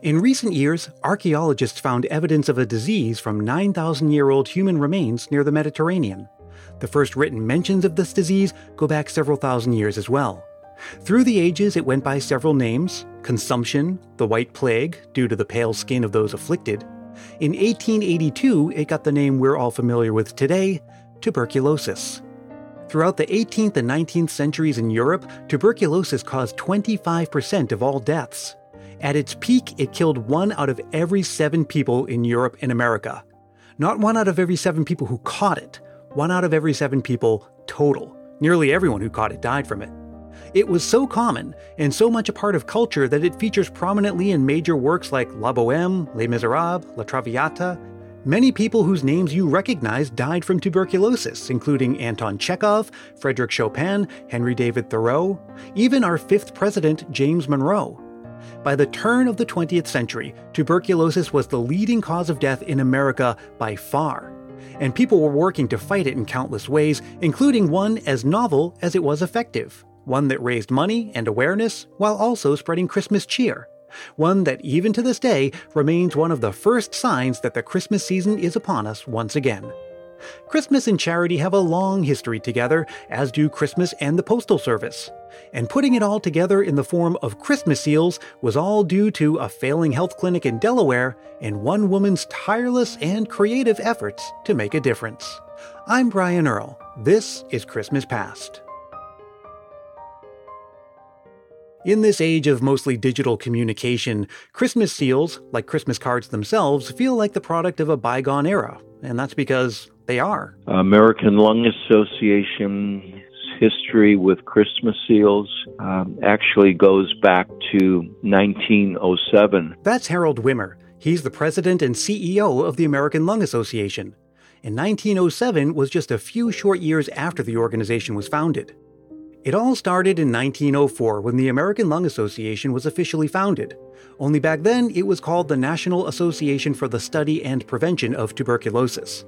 In recent years, archaeologists found evidence of a disease from 9,000 year old human remains near the Mediterranean. The first written mentions of this disease go back several thousand years as well. Through the ages, it went by several names consumption, the White Plague, due to the pale skin of those afflicted. In 1882, it got the name we're all familiar with today tuberculosis. Throughout the 18th and 19th centuries in Europe, tuberculosis caused 25% of all deaths. At its peak, it killed one out of every seven people in Europe and America. Not one out of every seven people who caught it, one out of every seven people total. Nearly everyone who caught it died from it. It was so common and so much a part of culture that it features prominently in major works like La Boheme, Les Miserables, La Traviata. Many people whose names you recognize died from tuberculosis, including Anton Chekhov, Frederick Chopin, Henry David Thoreau, even our fifth president, James Monroe. By the turn of the 20th century, tuberculosis was the leading cause of death in America by far. And people were working to fight it in countless ways, including one as novel as it was effective. One that raised money and awareness while also spreading Christmas cheer. One that, even to this day, remains one of the first signs that the Christmas season is upon us once again. Christmas and charity have a long history together, as do Christmas and the Postal Service. And putting it all together in the form of Christmas seals was all due to a failing health clinic in Delaware and one woman's tireless and creative efforts to make a difference. I'm Brian Earl. This is Christmas Past. In this age of mostly digital communication, Christmas seals, like Christmas cards themselves, feel like the product of a bygone era, and that's because they are. American Lung Association's history with Christmas seals um, actually goes back to 1907. That's Harold Wimmer. He's the president and CEO of the American Lung Association. And 1907 was just a few short years after the organization was founded. It all started in 1904 when the American Lung Association was officially founded. Only back then, it was called the National Association for the Study and Prevention of Tuberculosis.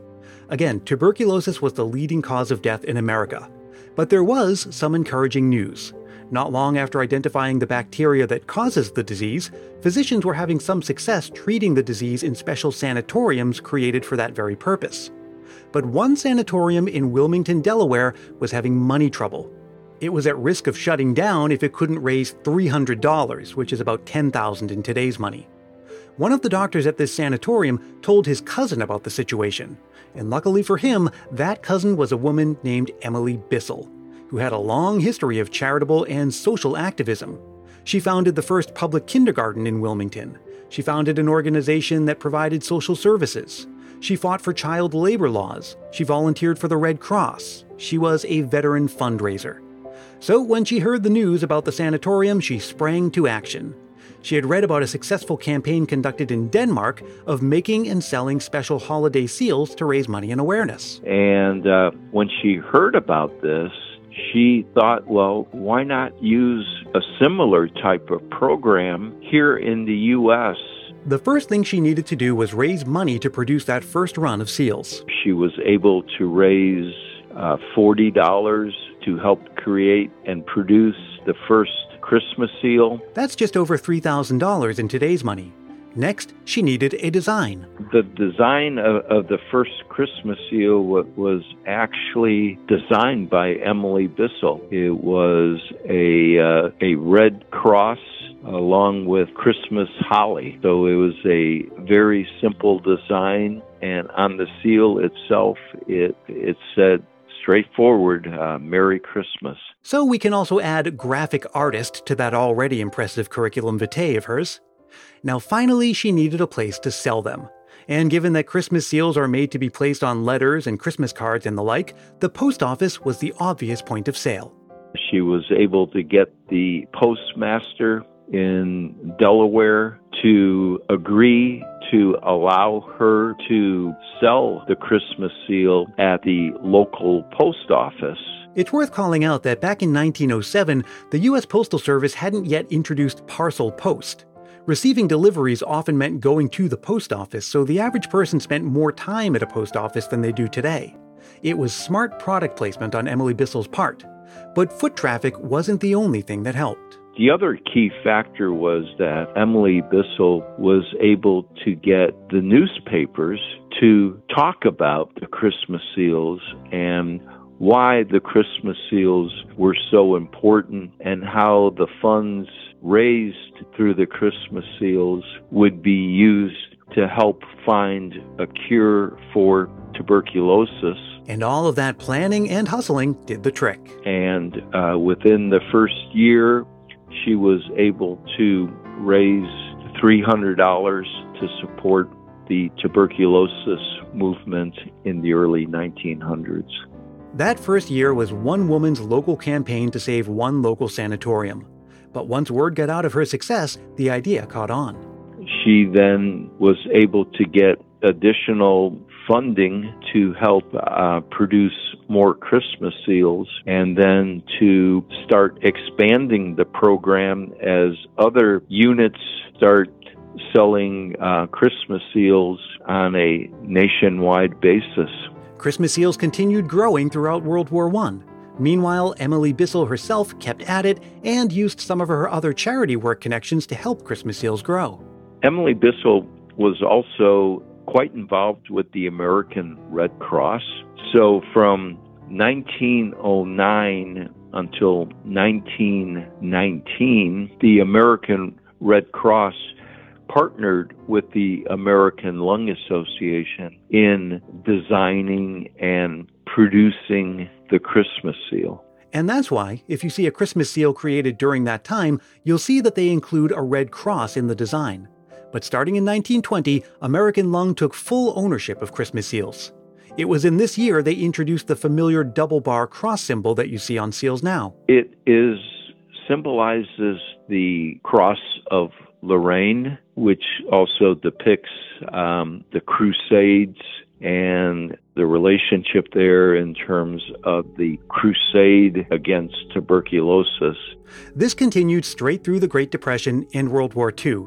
Again, tuberculosis was the leading cause of death in America. But there was some encouraging news. Not long after identifying the bacteria that causes the disease, physicians were having some success treating the disease in special sanatoriums created for that very purpose. But one sanatorium in Wilmington, Delaware was having money trouble it was at risk of shutting down if it couldn't raise $300, which is about 10,000 in today's money. One of the doctors at this sanatorium told his cousin about the situation, and luckily for him, that cousin was a woman named Emily Bissell, who had a long history of charitable and social activism. She founded the first public kindergarten in Wilmington. She founded an organization that provided social services. She fought for child labor laws. She volunteered for the Red Cross. She was a veteran fundraiser. So when she heard the news about the sanatorium, she sprang to action. She had read about a successful campaign conducted in Denmark of making and selling special holiday seals to raise money and awareness. And uh, when she heard about this, she thought, well, why not use a similar type of program here in the U.S.? The first thing she needed to do was raise money to produce that first run of seals. She was able to raise uh, $40 to help create and produce the first Christmas seal. That's just over $3,000 in today's money. Next, she needed a design. The design of, of the first Christmas seal was actually designed by Emily Bissell. It was a, uh, a red cross along with Christmas holly. So it was a very simple design, and on the seal itself, it, it said straightforward uh, Merry Christmas. So we can also add graphic artist to that already impressive curriculum vitae of hers. Now, finally, she needed a place to sell them. And given that Christmas seals are made to be placed on letters and Christmas cards and the like, the post office was the obvious point of sale. She was able to get the postmaster in Delaware to agree to allow her to sell the Christmas seal at the local post office. It's worth calling out that back in 1907, the U.S. Postal Service hadn't yet introduced parcel post. Receiving deliveries often meant going to the post office, so the average person spent more time at a post office than they do today. It was smart product placement on Emily Bissell's part. But foot traffic wasn't the only thing that helped. The other key factor was that Emily Bissell was able to get the newspapers to talk about the Christmas seals and why the Christmas seals were so important and how the funds raised through the Christmas seals would be used to help find a cure for tuberculosis. And all of that planning and hustling did the trick. And uh, within the first year, she was able to raise $300 to support the tuberculosis movement in the early 1900s. That first year was one woman's local campaign to save one local sanatorium. But once word got out of her success, the idea caught on. She then was able to get additional funding to help uh, produce more Christmas seals and then to start expanding the program as other units start selling uh, Christmas seals on a nationwide basis. Christmas seals continued growing throughout World War I. Meanwhile, Emily Bissell herself kept at it and used some of her other charity work connections to help Christmas seals grow. Emily Bissell was also quite involved with the American Red Cross. So from 1909 until 1919, the American Red Cross partnered with the American Lung Association in designing and producing the Christmas seal. And that's why, if you see a Christmas seal created during that time, you'll see that they include a red cross in the design. But starting in 1920, American Lung took full ownership of Christmas seals. It was in this year they introduced the familiar double bar cross symbol that you see on seals now. It is symbolizes the cross of Lorraine, which also depicts um, the Crusades and the relationship there in terms of the crusade against tuberculosis. This continued straight through the Great Depression and World War II.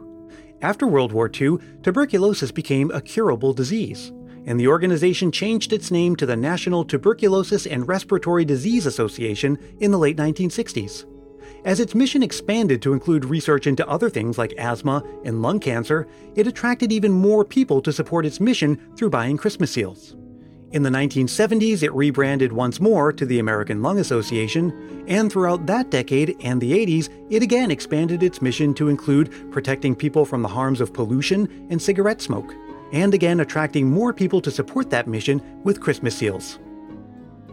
After World War II, tuberculosis became a curable disease, and the organization changed its name to the National Tuberculosis and Respiratory Disease Association in the late 1960s. As its mission expanded to include research into other things like asthma and lung cancer, it attracted even more people to support its mission through buying Christmas seals. In the 1970s, it rebranded once more to the American Lung Association, and throughout that decade and the 80s, it again expanded its mission to include protecting people from the harms of pollution and cigarette smoke, and again attracting more people to support that mission with Christmas seals.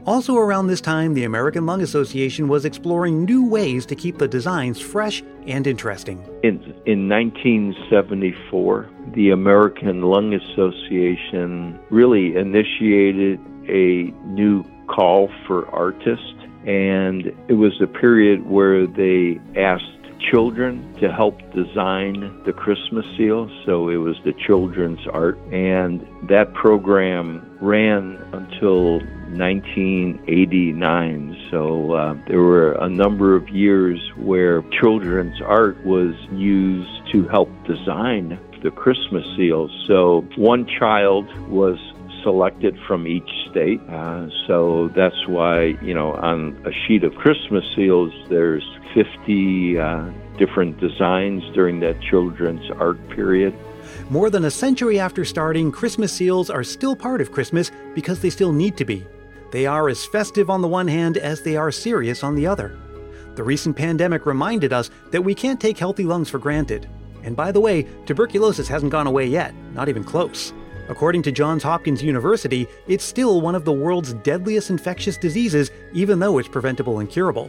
Also, around this time, the American Lung Association was exploring new ways to keep the designs fresh and interesting. In, in 1974, the American Lung Association really initiated a new call for artists, and it was a period where they asked children to help design the Christmas seal. So it was the children's art. And that program ran until 1989. So uh, there were a number of years where children's art was used to help design the Christmas seals. So one child was selected from each state. Uh, so that's why, you know, on a sheet of Christmas seals, there's 50 uh, different designs during that children's art period. More than a century after starting, Christmas seals are still part of Christmas because they still need to be. They are as festive on the one hand as they are serious on the other. The recent pandemic reminded us that we can't take healthy lungs for granted. And by the way, tuberculosis hasn't gone away yet, not even close. According to Johns Hopkins University, it's still one of the world's deadliest infectious diseases, even though it's preventable and curable.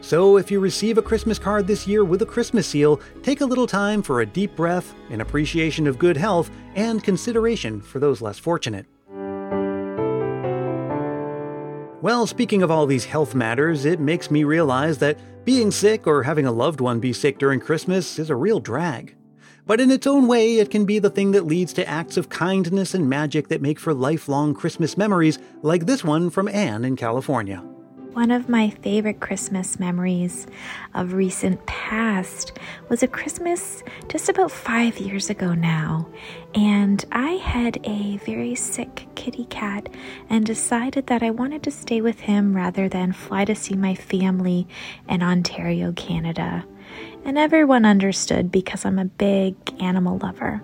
So, if you receive a Christmas card this year with a Christmas seal, take a little time for a deep breath, an appreciation of good health, and consideration for those less fortunate. Well, speaking of all these health matters, it makes me realize that being sick or having a loved one be sick during Christmas is a real drag. But in its own way, it can be the thing that leads to acts of kindness and magic that make for lifelong Christmas memories, like this one from Anne in California. One of my favorite Christmas memories of recent past was a Christmas just about five years ago now. And I had a very sick kitty cat and decided that I wanted to stay with him rather than fly to see my family in Ontario, Canada. and everyone understood because I'm a big animal lover.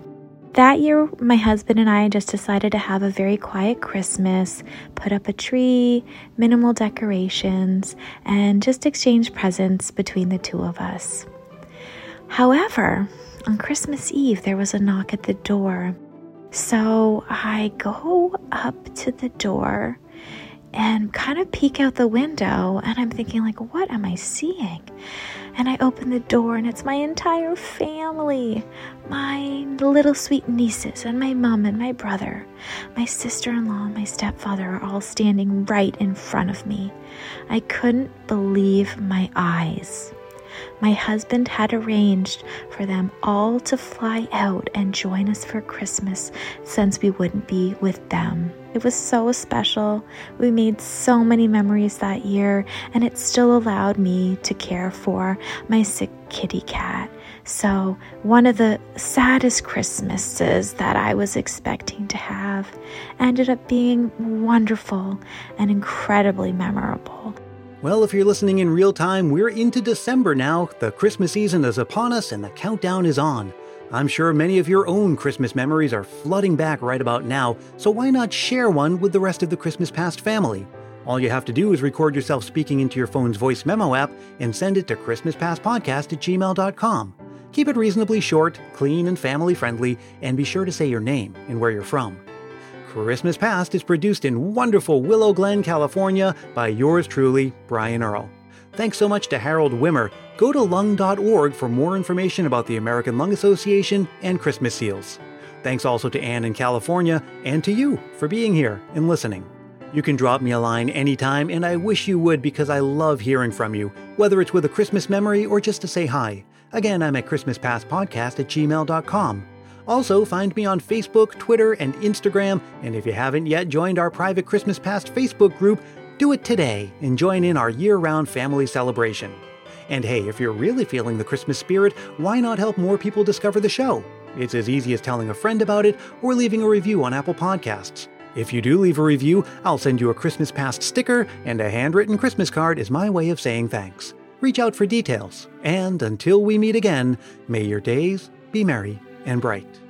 That year, my husband and I just decided to have a very quiet Christmas, put up a tree, minimal decorations, and just exchange presents between the two of us. However, on Christmas Eve, there was a knock at the door. So I go up to the door and kind of peek out the window and I'm thinking like what am I seeing? And I open the door and it's my entire family. My little sweet nieces and my mom and my brother. My sister-in-law and my stepfather are all standing right in front of me. I couldn't believe my eyes. My husband had arranged for them all to fly out and join us for Christmas since we wouldn't be with them. It was so special. We made so many memories that year, and it still allowed me to care for my sick kitty cat. So, one of the saddest Christmases that I was expecting to have ended up being wonderful and incredibly memorable. Well, if you're listening in real time, we're into December now. The Christmas season is upon us and the countdown is on. I'm sure many of your own Christmas memories are flooding back right about now, so why not share one with the rest of the Christmas Past family? All you have to do is record yourself speaking into your phone's voice memo app and send it to ChristmasPastPodcast at gmail.com. Keep it reasonably short, clean, and family friendly, and be sure to say your name and where you're from. Christmas Past is produced in wonderful Willow Glen, California by yours truly, Brian Earl. Thanks so much to Harold Wimmer. Go to lung.org for more information about the American Lung Association and Christmas seals. Thanks also to Anne in California and to you for being here and listening. You can drop me a line anytime, and I wish you would because I love hearing from you, whether it's with a Christmas memory or just to say hi. Again, I'm at ChristmasPastPodcast at gmail.com. Also, find me on Facebook, Twitter, and Instagram, and if you haven't yet joined our private Christmas Past Facebook group, do it today and join in our year round family celebration. And hey, if you're really feeling the Christmas spirit, why not help more people discover the show? It's as easy as telling a friend about it or leaving a review on Apple Podcasts. If you do leave a review, I'll send you a Christmas Past sticker, and a handwritten Christmas card is my way of saying thanks. Reach out for details. And until we meet again, may your days be merry and bright.